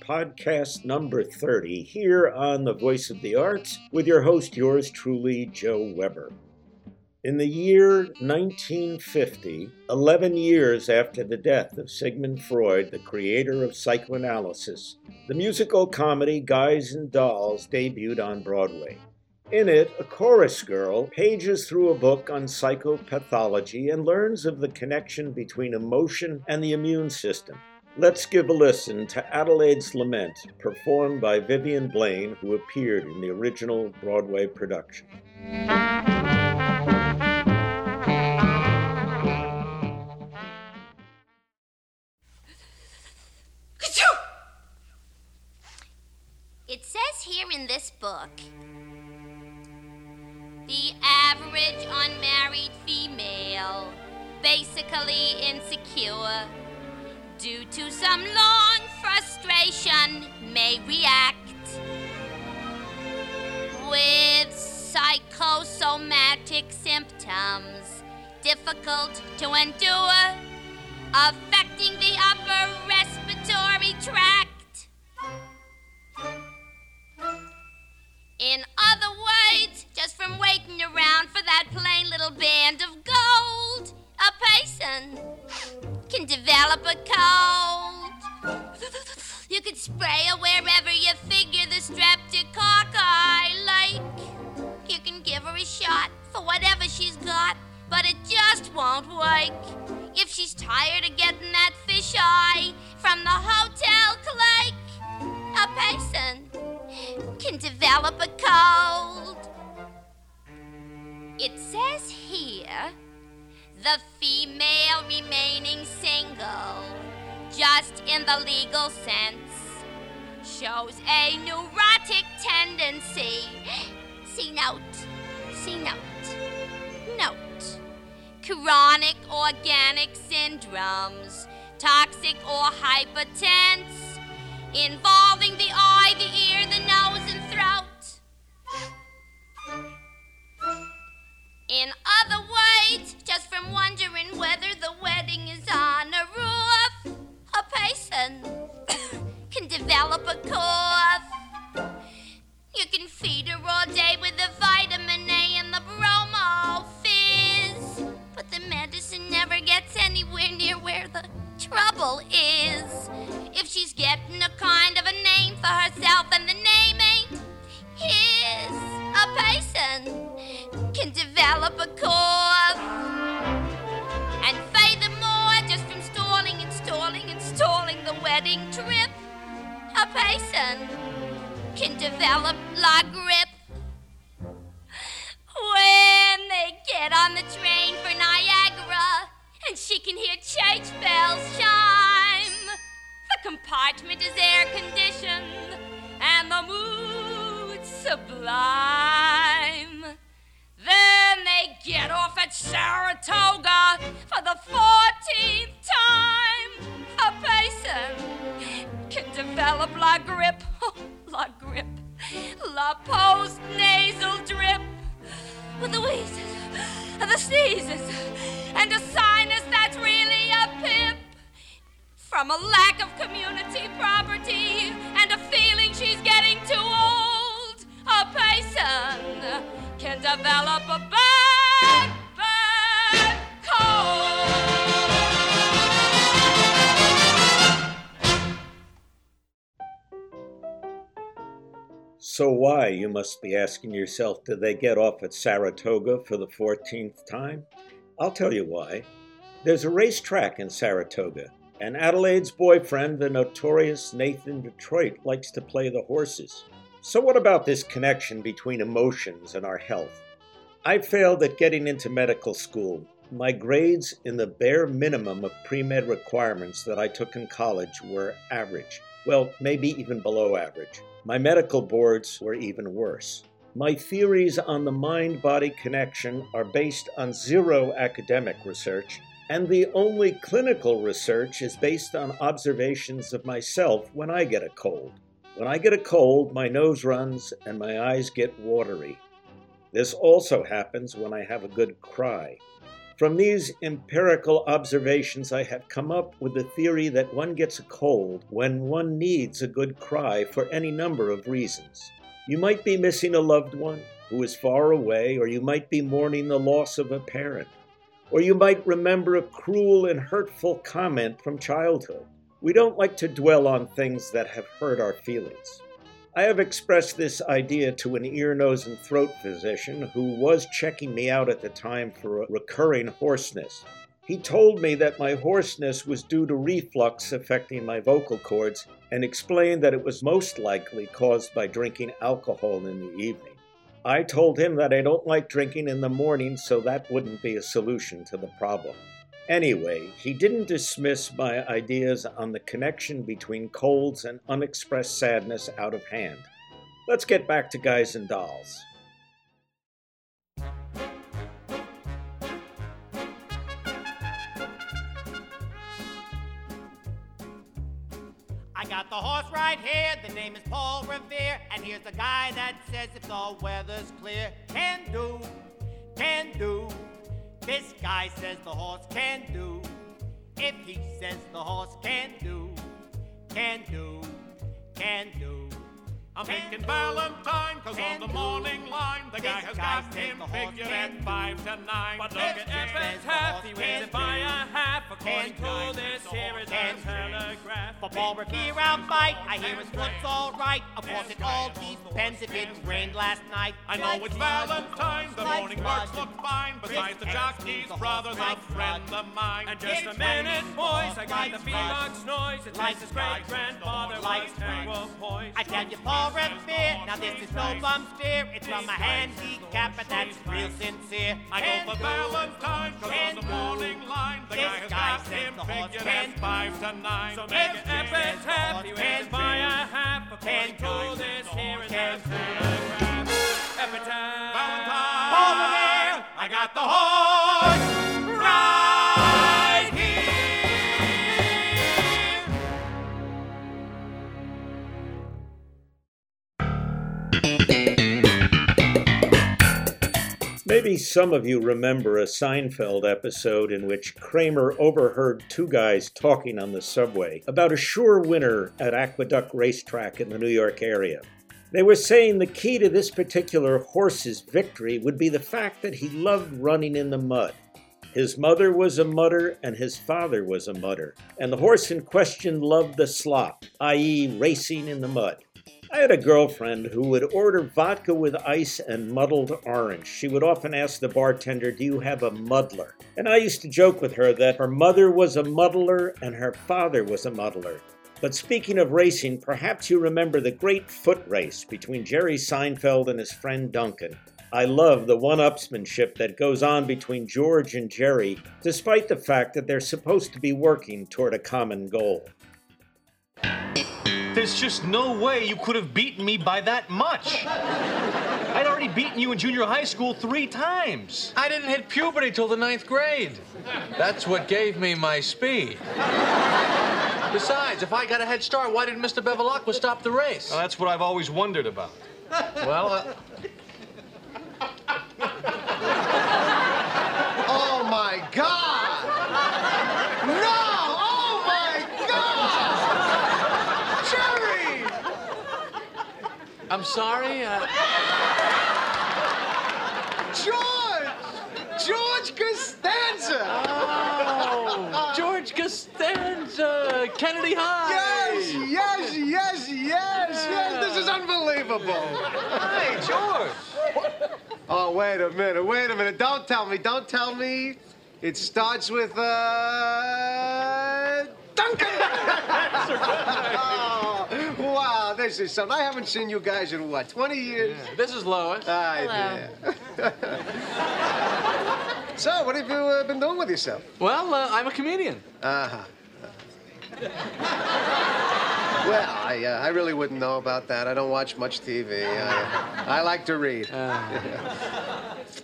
podcast number 30 here on The Voice of the Arts with your host, yours truly, Joe Weber. In the year 1950, 11 years after the death of Sigmund Freud, the creator of psychoanalysis, the musical comedy Guys and Dolls debuted on Broadway. In it, a chorus girl pages through a book on psychopathology and learns of the connection between emotion and the immune system. Let's give a listen to Adelaide's Lament, performed by Vivian Blaine, who appeared in the original Broadway production. It says here in this book the average unmarried female, basically insecure, due to some long frustration, may react with psychosomatic symptoms difficult to endure, affecting the upper respiratory tract. If she's tired of getting that fish eye from the hotel clerk, a person can develop a cold. It says here the female remaining single, just in the legal sense, shows a neurotic tendency. See note, see note. Chronic organic syndromes, toxic or hypertense, involving the eye, the ear, the nose, and throat. In other words, just from wondering whether the wedding is on a roof, a person can develop a cough. You can feed her all day with the vitamin la post nasal drip with the wheezes, and the sneezes, and a sinus that's really a pip. From a lack of community property and a feeling she's getting too old, a person can develop a So, why, you must be asking yourself, did they get off at Saratoga for the 14th time? I'll tell you why. There's a racetrack in Saratoga, and Adelaide's boyfriend, the notorious Nathan Detroit, likes to play the horses. So, what about this connection between emotions and our health? I failed at getting into medical school. My grades in the bare minimum of pre med requirements that I took in college were average. Well, maybe even below average. My medical boards were even worse. My theories on the mind body connection are based on zero academic research, and the only clinical research is based on observations of myself when I get a cold. When I get a cold, my nose runs and my eyes get watery. This also happens when I have a good cry. From these empirical observations, I have come up with the theory that one gets a cold when one needs a good cry for any number of reasons. You might be missing a loved one who is far away, or you might be mourning the loss of a parent, or you might remember a cruel and hurtful comment from childhood. We don't like to dwell on things that have hurt our feelings. I have expressed this idea to an ear, nose, and throat physician who was checking me out at the time for a recurring hoarseness. He told me that my hoarseness was due to reflux affecting my vocal cords and explained that it was most likely caused by drinking alcohol in the evening. I told him that I don't like drinking in the morning, so that wouldn't be a solution to the problem. Anyway, he didn't dismiss my ideas on the connection between colds and unexpressed sadness out of hand. Let's get back to Guys and Dolls. I got the horse right here, the name is Paul Revere, and here's the guy that says if the weather's clear, can do, can do. This guy says the horse can do. If he says the horse can do, can do, can do. I'm thinking. Valentine, cause on the morning line, the guy has got him figured at five to nine. But look at guy Eppers says the half, he can wins it by a half, according to this here is a telegraph. For Paul Revere out bite, I hear his foot's all right. Of course, it all depends if it rained last night. I know it's Valentine, the morning marks look fine. Besides the jockey's brother's a friend of mine. And just a minute, boys, I got the phoenix noise. It Like his great grandfather Like was flood. equipoised. I tell you, Paul Revere, now this is no bum steer. It's from a handicap, but that's real sincere. I go for. Valentine, cause on the do. morning line, the guy has got him figured at five to nine. So make it Eppers Can it by a half, according to this here is Can a do. telegraph. Epitaph. Revere, I got the horse Maybe some of you remember a Seinfeld episode in which Kramer overheard two guys talking on the subway about a sure winner at Aqueduct Racetrack in the New York area. They were saying the key to this particular horse's victory would be the fact that he loved running in the mud. His mother was a mudder and his father was a mudder, and the horse in question loved the slop, i.e., racing in the mud. I had a girlfriend who would order vodka with ice and muddled orange. She would often ask the bartender, Do you have a muddler? And I used to joke with her that her mother was a muddler and her father was a muddler. But speaking of racing, perhaps you remember the great foot race between Jerry Seinfeld and his friend Duncan. I love the one upsmanship that goes on between George and Jerry, despite the fact that they're supposed to be working toward a common goal. There's just no way you could have beaten me by that much. I'd already beaten you in junior high school three times. I didn't hit puberty till the ninth grade. That's what gave me my speed. Besides, if I got a head start, why didn't Mr. Bevilacqua stop the race? Now, that's what I've always wondered about. Well, uh, Oh my God! No! Oh my God! Jerry! I'm sorry. Uh, George! George Costanza! oh, George Costanza, Kennedy High. Yes, yes, yes, yes, yes. This is unbelievable. Hey, George. Oh, wait a minute, wait a minute. Don't tell me, don't tell me. It starts with, uh. Duncan! oh, wow, this is something. I haven't seen you guys in what, 20 years? This is Lois. Hi there. so, what have you uh, been doing with yourself? Well, uh, I'm a comedian. Uh-huh. Well, I, uh, I really wouldn't know about that. I don't watch much TV. I, I like to read.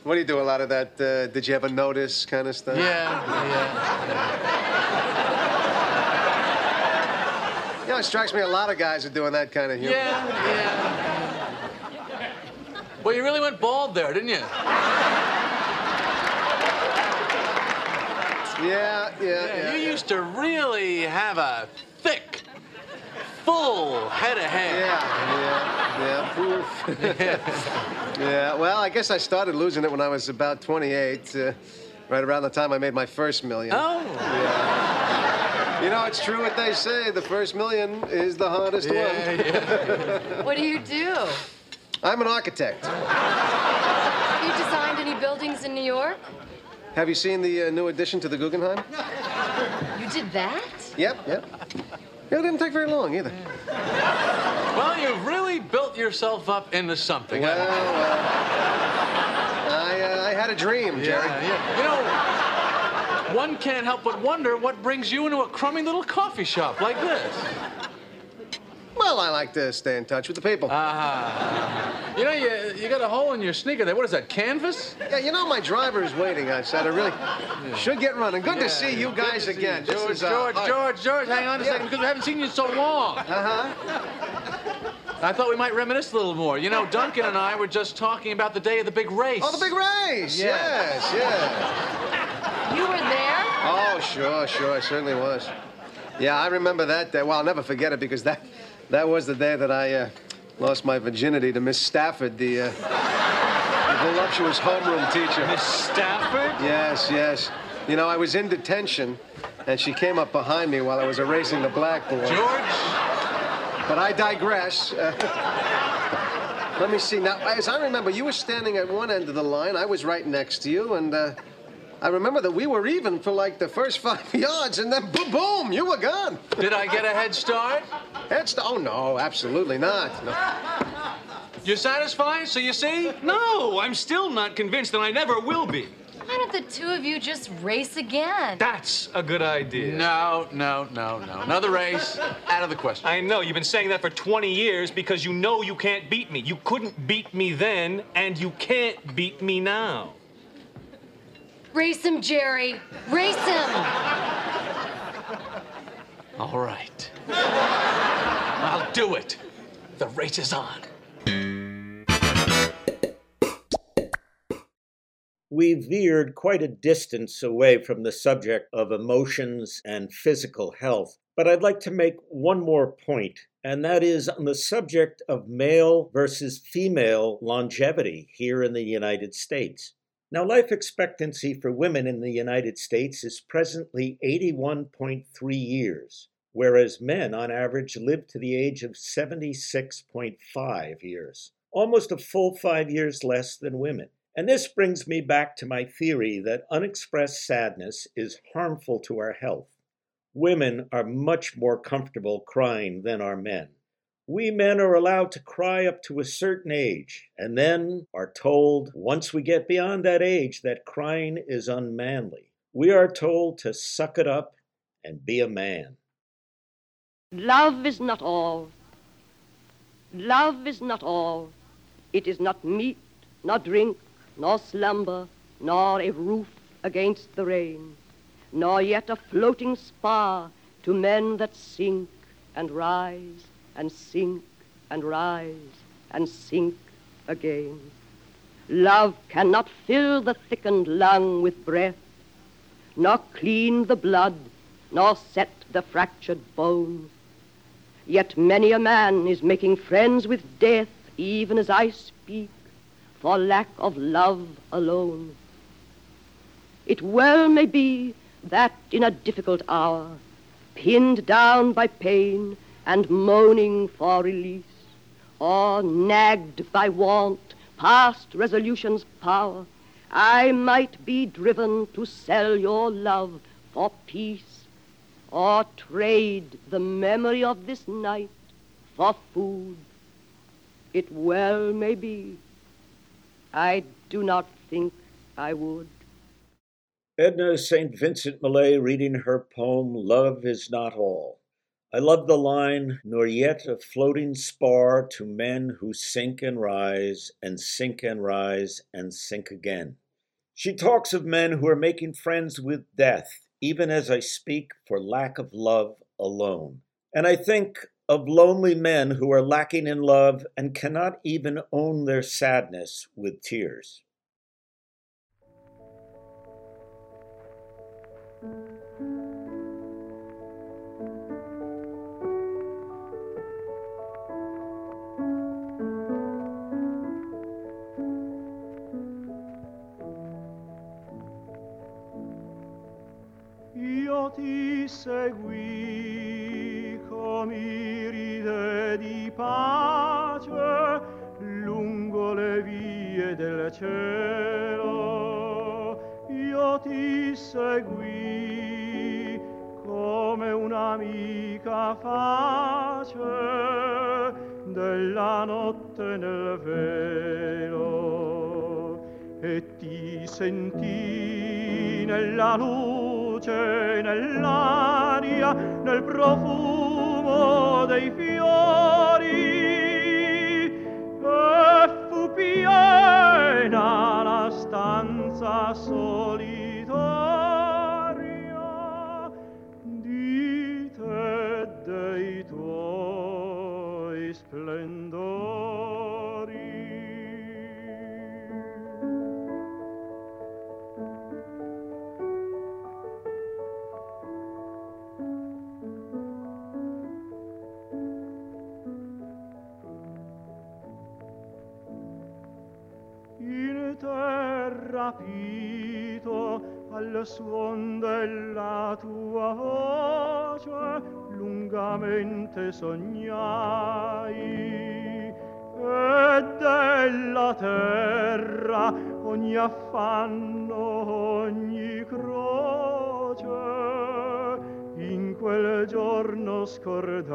what do you do? A lot of that? Uh, did you ever notice kind of stuff? Yeah, yeah. You know, it strikes me a lot of guys are doing that kind of humor. Yeah, yeah. Well, you really went bald there, didn't you? Yeah, yeah, Yeah, yeah. you used to really have a thick, full head of hair. Yeah, yeah, yeah. yeah, well, I guess I started losing it when I was about 28, uh, right around the time I made my first million. Oh. You know, it's true what they say the first million is the hardest Yeah, one. yeah. What do you do? I'm an architect. Have you designed any buildings in New York? Have you seen the uh, new addition to the Guggenheim? You did that? Yep, yep. It didn't take very long either. Well, you've really built yourself up into something. Well, haven't well, I, uh, I had a dream, Jerry. Yeah, yeah. You know, one can't help but wonder what brings you into a crummy little coffee shop like this. Well, I like to stay in touch with the people. Ah. You know, you, you got a hole in your sneaker there. What is that, canvas? yeah, you know, my driver is waiting outside. I really should get running. Good to see you guys again. This George, is, uh, George, hi. George, George, hang on a Yeah. second, because we haven't seen you in so long. Uh-huh. I thought we might reminisce a little more. You know, Duncan and I were just talking about the day of the big race. Oh, the big race. Yeah. Yes, yes. You were there? Oh, sure, sure. I certainly was. Yeah, I remember that day. Well, I'll never forget it because that that was the day that I uh, lost my virginity to Miss Stafford, the, uh, the voluptuous homeroom teacher. Miss Stafford? Yes, yes. You know, I was in detention, and she came up behind me while I was erasing the blackboard. George? But I digress. Uh, let me see. Now, as I remember, you were standing at one end of the line. I was right next to you, and uh, I remember that we were even for like the first five yards, and then boom, boom, you were gone. Did I get a head start? Head start? oh no, absolutely not. No. You're satisfied? So you see? No, I'm still not convinced, and I never will be. Why don't the two of you just race again? That's a good idea. No, no, no, no. Another race, out of the question. I know, you've been saying that for 20 years because you know you can't beat me. You couldn't beat me then, and you can't beat me now. Race him, Jerry. Race him. All right. I'll do it. The race is on. We veered quite a distance away from the subject of emotions and physical health, but I'd like to make one more point, and that is on the subject of male versus female longevity here in the United States. Now, life expectancy for women in the United States is presently 81.3 years, whereas men on average live to the age of 76.5 years, almost a full five years less than women. And this brings me back to my theory that unexpressed sadness is harmful to our health. Women are much more comfortable crying than are men. We men are allowed to cry up to a certain age, and then are told once we get beyond that age that crying is unmanly. We are told to suck it up and be a man. Love is not all. Love is not all. It is not meat, nor drink, nor slumber, nor a roof against the rain, nor yet a floating spar to men that sink and rise and sink and rise and sink again. Love cannot fill the thickened lung with breath, nor clean the blood, nor set the fractured bone. Yet many a man is making friends with death even as I speak, for lack of love alone. It well may be that in a difficult hour, pinned down by pain and moaning for release, or nagged by want past resolution's power, I might be driven to sell your love for peace, or trade the memory of this night for food. It well may be. I do not think I would. Edna St. Vincent Millay reading her poem Love is Not All. I love the line, nor yet a floating spar to men who sink and rise, and sink and rise, and sink again. She talks of men who are making friends with death, even as I speak, for lack of love alone. And I think of lonely men who are lacking in love and cannot even own their sadness with tears. Ti seguì come iride di pace lungo le vie del cielo. Io ti seguì come un'amica face della notte nel velo e ti sentì nella luce, nell'aria, nel profumo dei fiori quel giorno scordai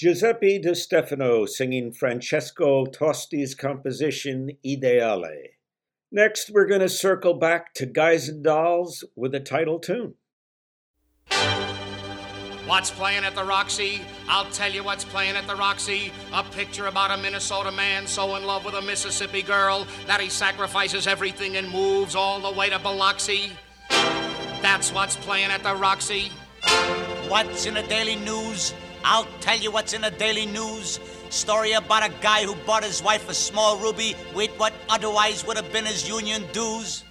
Giuseppe De Stefano singing Francesco Tosti's composition Ideale. Next, we're going to circle back to Guys and Dolls with a title tune. What's playing at the Roxy? I'll tell you what's playing at the Roxy. A picture about a Minnesota man so in love with a Mississippi girl that he sacrifices everything and moves all the way to Biloxi. That's what's playing at the Roxy. What's in the daily news? I'll tell you what's in the daily news. Story about a guy who bought his wife a small ruby with what otherwise would have been his union dues.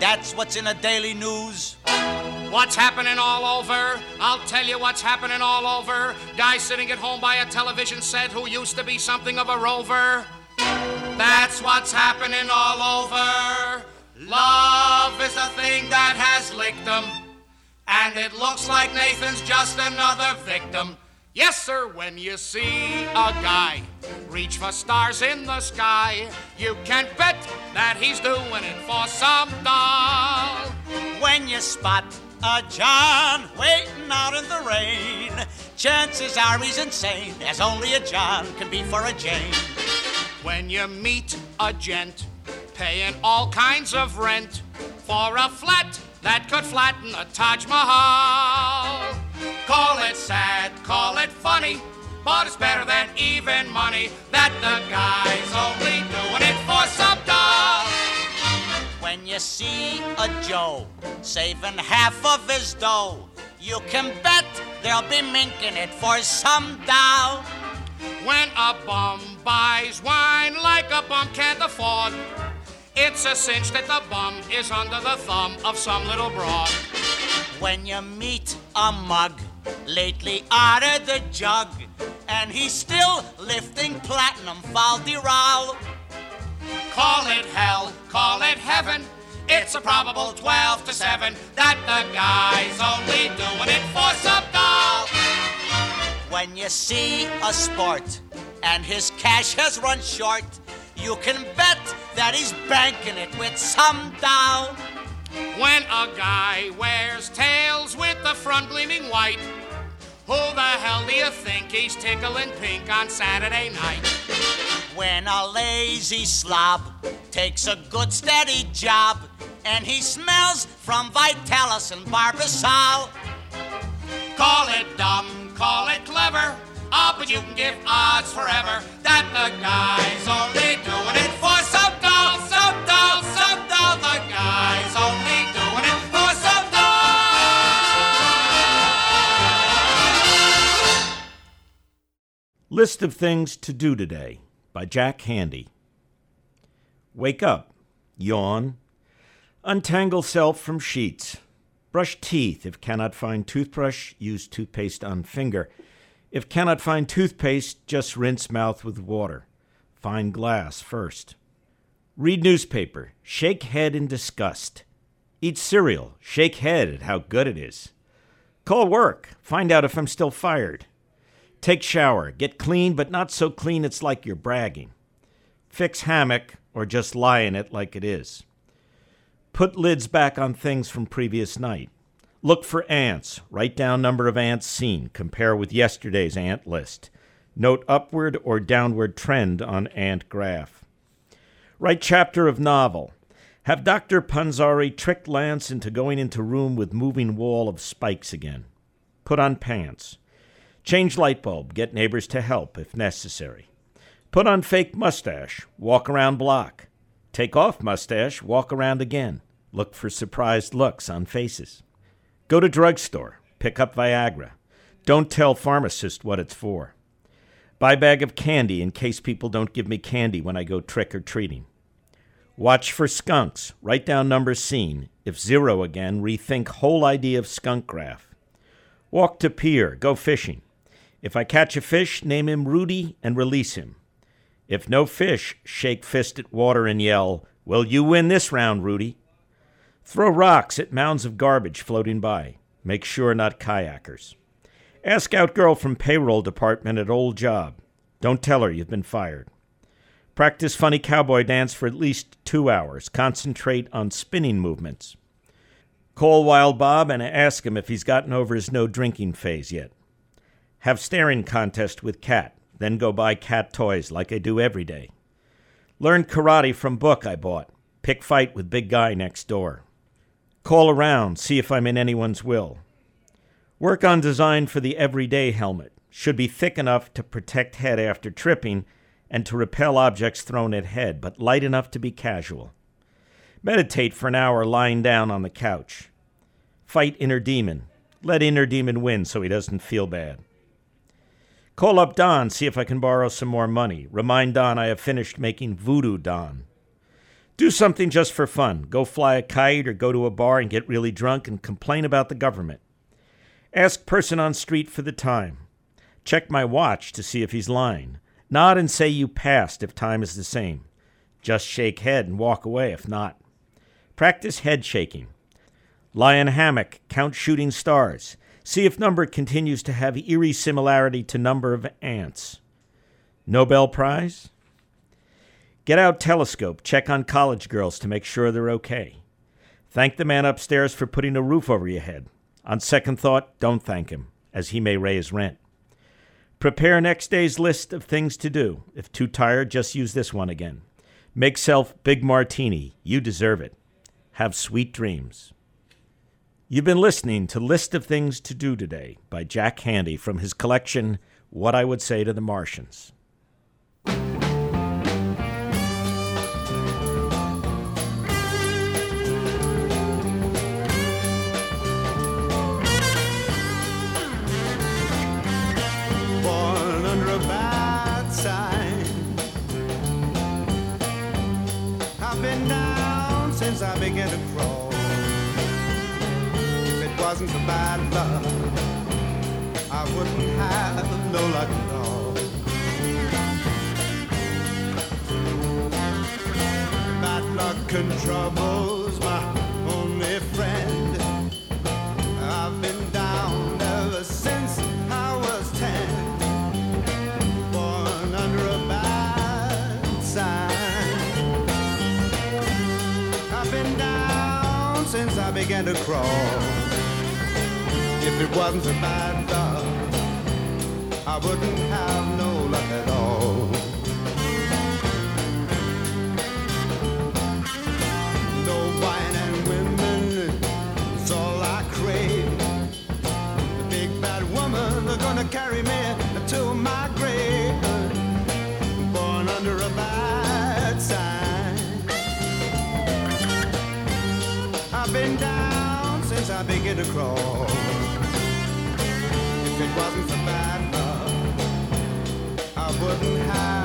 That's what's in the daily news. What's happening all over? I'll tell you what's happening all over. Guy sitting at home by a television set who used to be something of a rover. That's what's happening all over. Love is the thing that has licked them. And it looks like Nathan's just another victim. Yes, sir, when you see a guy reach for stars in the sky, you can bet that he's doing it for some doll. When you spot a John waiting out in the rain, chances are he's insane, as only a John can be for a Jane. When you meet a gent paying all kinds of rent for a flat that could flatten a Taj Mahal. Call it sad, call it funny, but it's better than even money that the guy's only doing it for some doll. When you see a Joe saving half of his dough, you can bet they'll be minking it for some dough. When a bum buys wine like a bum can't afford, it's a cinch that the bum is under the thumb of some little broad. When you meet a mug lately out of the jug, and he's still lifting platinum falderal. Call it hell, call it heaven. It's a probable 12 to 7 that the guy's only doing it for some dough. When you see a sport and his cash has run short, you can bet that he's banking it with some dough. When a guy wears tails with the front gleaming white, who the hell do you think he's tickling pink on Saturday night? When a lazy slob takes a good steady job and he smells from Vitalis and Barbasol. Call it dumb, call it clever. Oh, but you can give odds forever that the guy's only List of Things to Do Today by Jack Handy. Wake up, yawn, untangle self from sheets, brush teeth. If cannot find toothbrush, use toothpaste on finger. If cannot find toothpaste, just rinse mouth with water. Find glass first. Read newspaper, shake head in disgust. Eat cereal, shake head at how good it is. Call work, find out if I'm still fired. Take shower, get clean, but not so clean it's like you're bragging. Fix hammock, or just lie in it like it is. Put lids back on things from previous night. Look for ants. Write down number of ants seen. Compare with yesterday's ant list. Note upward or downward trend on ant graph. Write chapter of novel. Have Dr. Panzari trick Lance into going into room with moving wall of spikes again. Put on pants. Change light bulb. Get neighbors to help if necessary. Put on fake mustache. Walk around block. Take off mustache. Walk around again. Look for surprised looks on faces. Go to drugstore. Pick up Viagra. Don't tell pharmacist what it's for. Buy bag of candy in case people don't give me candy when I go trick or treating. Watch for skunks. Write down numbers seen. If zero again, rethink whole idea of skunk graph. Walk to pier. Go fishing. If I catch a fish, name him Rudy and release him. If no fish, shake fist at water and yell, Will you win this round, Rudy? Throw rocks at mounds of garbage floating by. Make sure not kayakers. Ask out girl from payroll department at old job. Don't tell her you've been fired. Practice funny cowboy dance for at least two hours. Concentrate on spinning movements. Call Wild Bob and ask him if he's gotten over his no drinking phase yet. Have staring contest with cat, then go buy cat toys like I do every day. Learn karate from book I bought. Pick fight with big guy next door. Call around, see if I'm in anyone's will. Work on design for the everyday helmet. Should be thick enough to protect head after tripping and to repel objects thrown at head, but light enough to be casual. Meditate for an hour lying down on the couch. Fight inner demon. Let inner demon win so he doesn't feel bad. Call up Don, see if I can borrow some more money. Remind Don I have finished making voodoo Don. Do something just for fun. Go fly a kite or go to a bar and get really drunk and complain about the government. Ask person on street for the time. Check my watch to see if he's lying. Nod and say you passed if time is the same. Just shake head and walk away if not. Practice head shaking. Lie in hammock, count shooting stars. See if number continues to have eerie similarity to number of ants. Nobel Prize? Get out telescope, check on college girls to make sure they're okay. Thank the man upstairs for putting a roof over your head. On second thought, don't thank him, as he may raise rent. Prepare next day's list of things to do. If too tired, just use this one again. Make self big martini. You deserve it. Have sweet dreams. You've been listening to List of Things to Do Today by Jack Handy from his collection, What I Would Say to the Martians. Wasn't bad luck, I wouldn't have no luck at all. Bad luck and trouble's my only friend. I've been down ever since I was ten. Born under a bad sign. I've been down since I began to crawl. If it wasn't for bad luck, I wouldn't have no luck at all. No wine and women, it's all I crave. The big bad woman, they're gonna carry me to my grave. Born under a bad sign. I've been down since I began to crawl. Wasn't for bad luck, I wouldn't have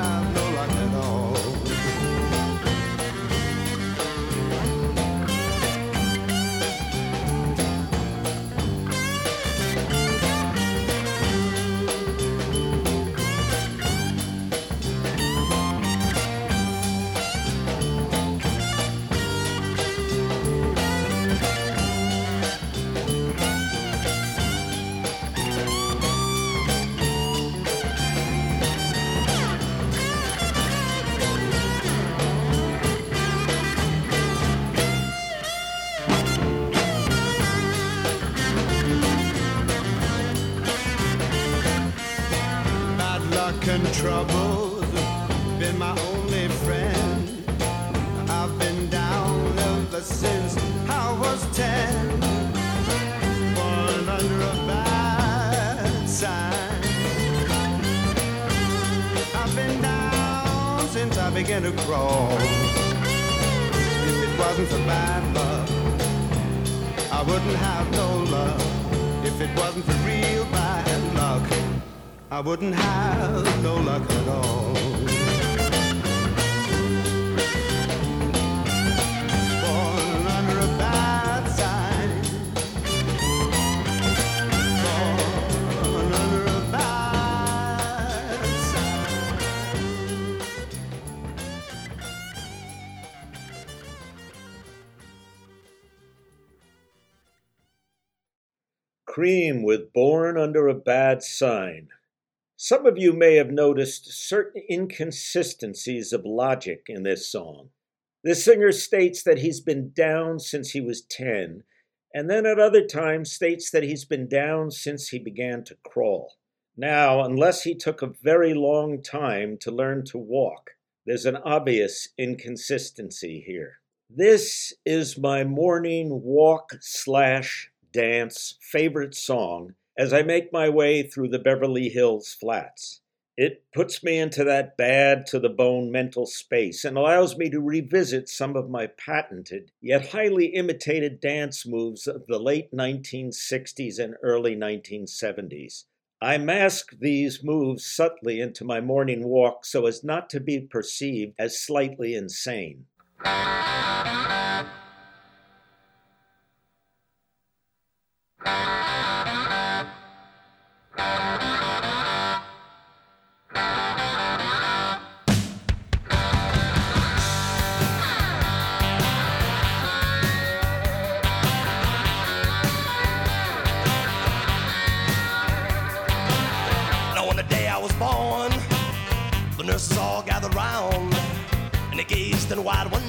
wasn't for bad luck, I wouldn't have no luck. If it wasn't for real bad luck. I wouldn't have no luck Cream with Born Under a Bad Sign. Some of you may have noticed certain inconsistencies of logic in this song. The singer states that he's been down since he was 10, and then at other times states that he's been down since he began to crawl. Now, unless he took a very long time to learn to walk, there's an obvious inconsistency here. This is my morning walk slash dance favorite song as I make my way through the Beverly Hills flats. It puts me into that bad to the bone mental space and allows me to revisit some of my patented yet highly imitated dance moves of the late 1960s and early 1970s. I mask these moves subtly into my morning walk so as not to be perceived as slightly insane.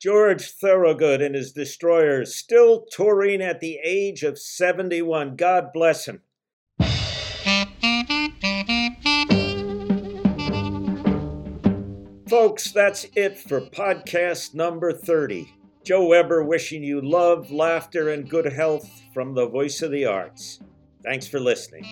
George Thorogood and his Destroyers still touring at the age of 71. God bless him. Folks, that's it for podcast number 30. Joe Weber wishing you love, laughter, and good health from the voice of the arts. Thanks for listening.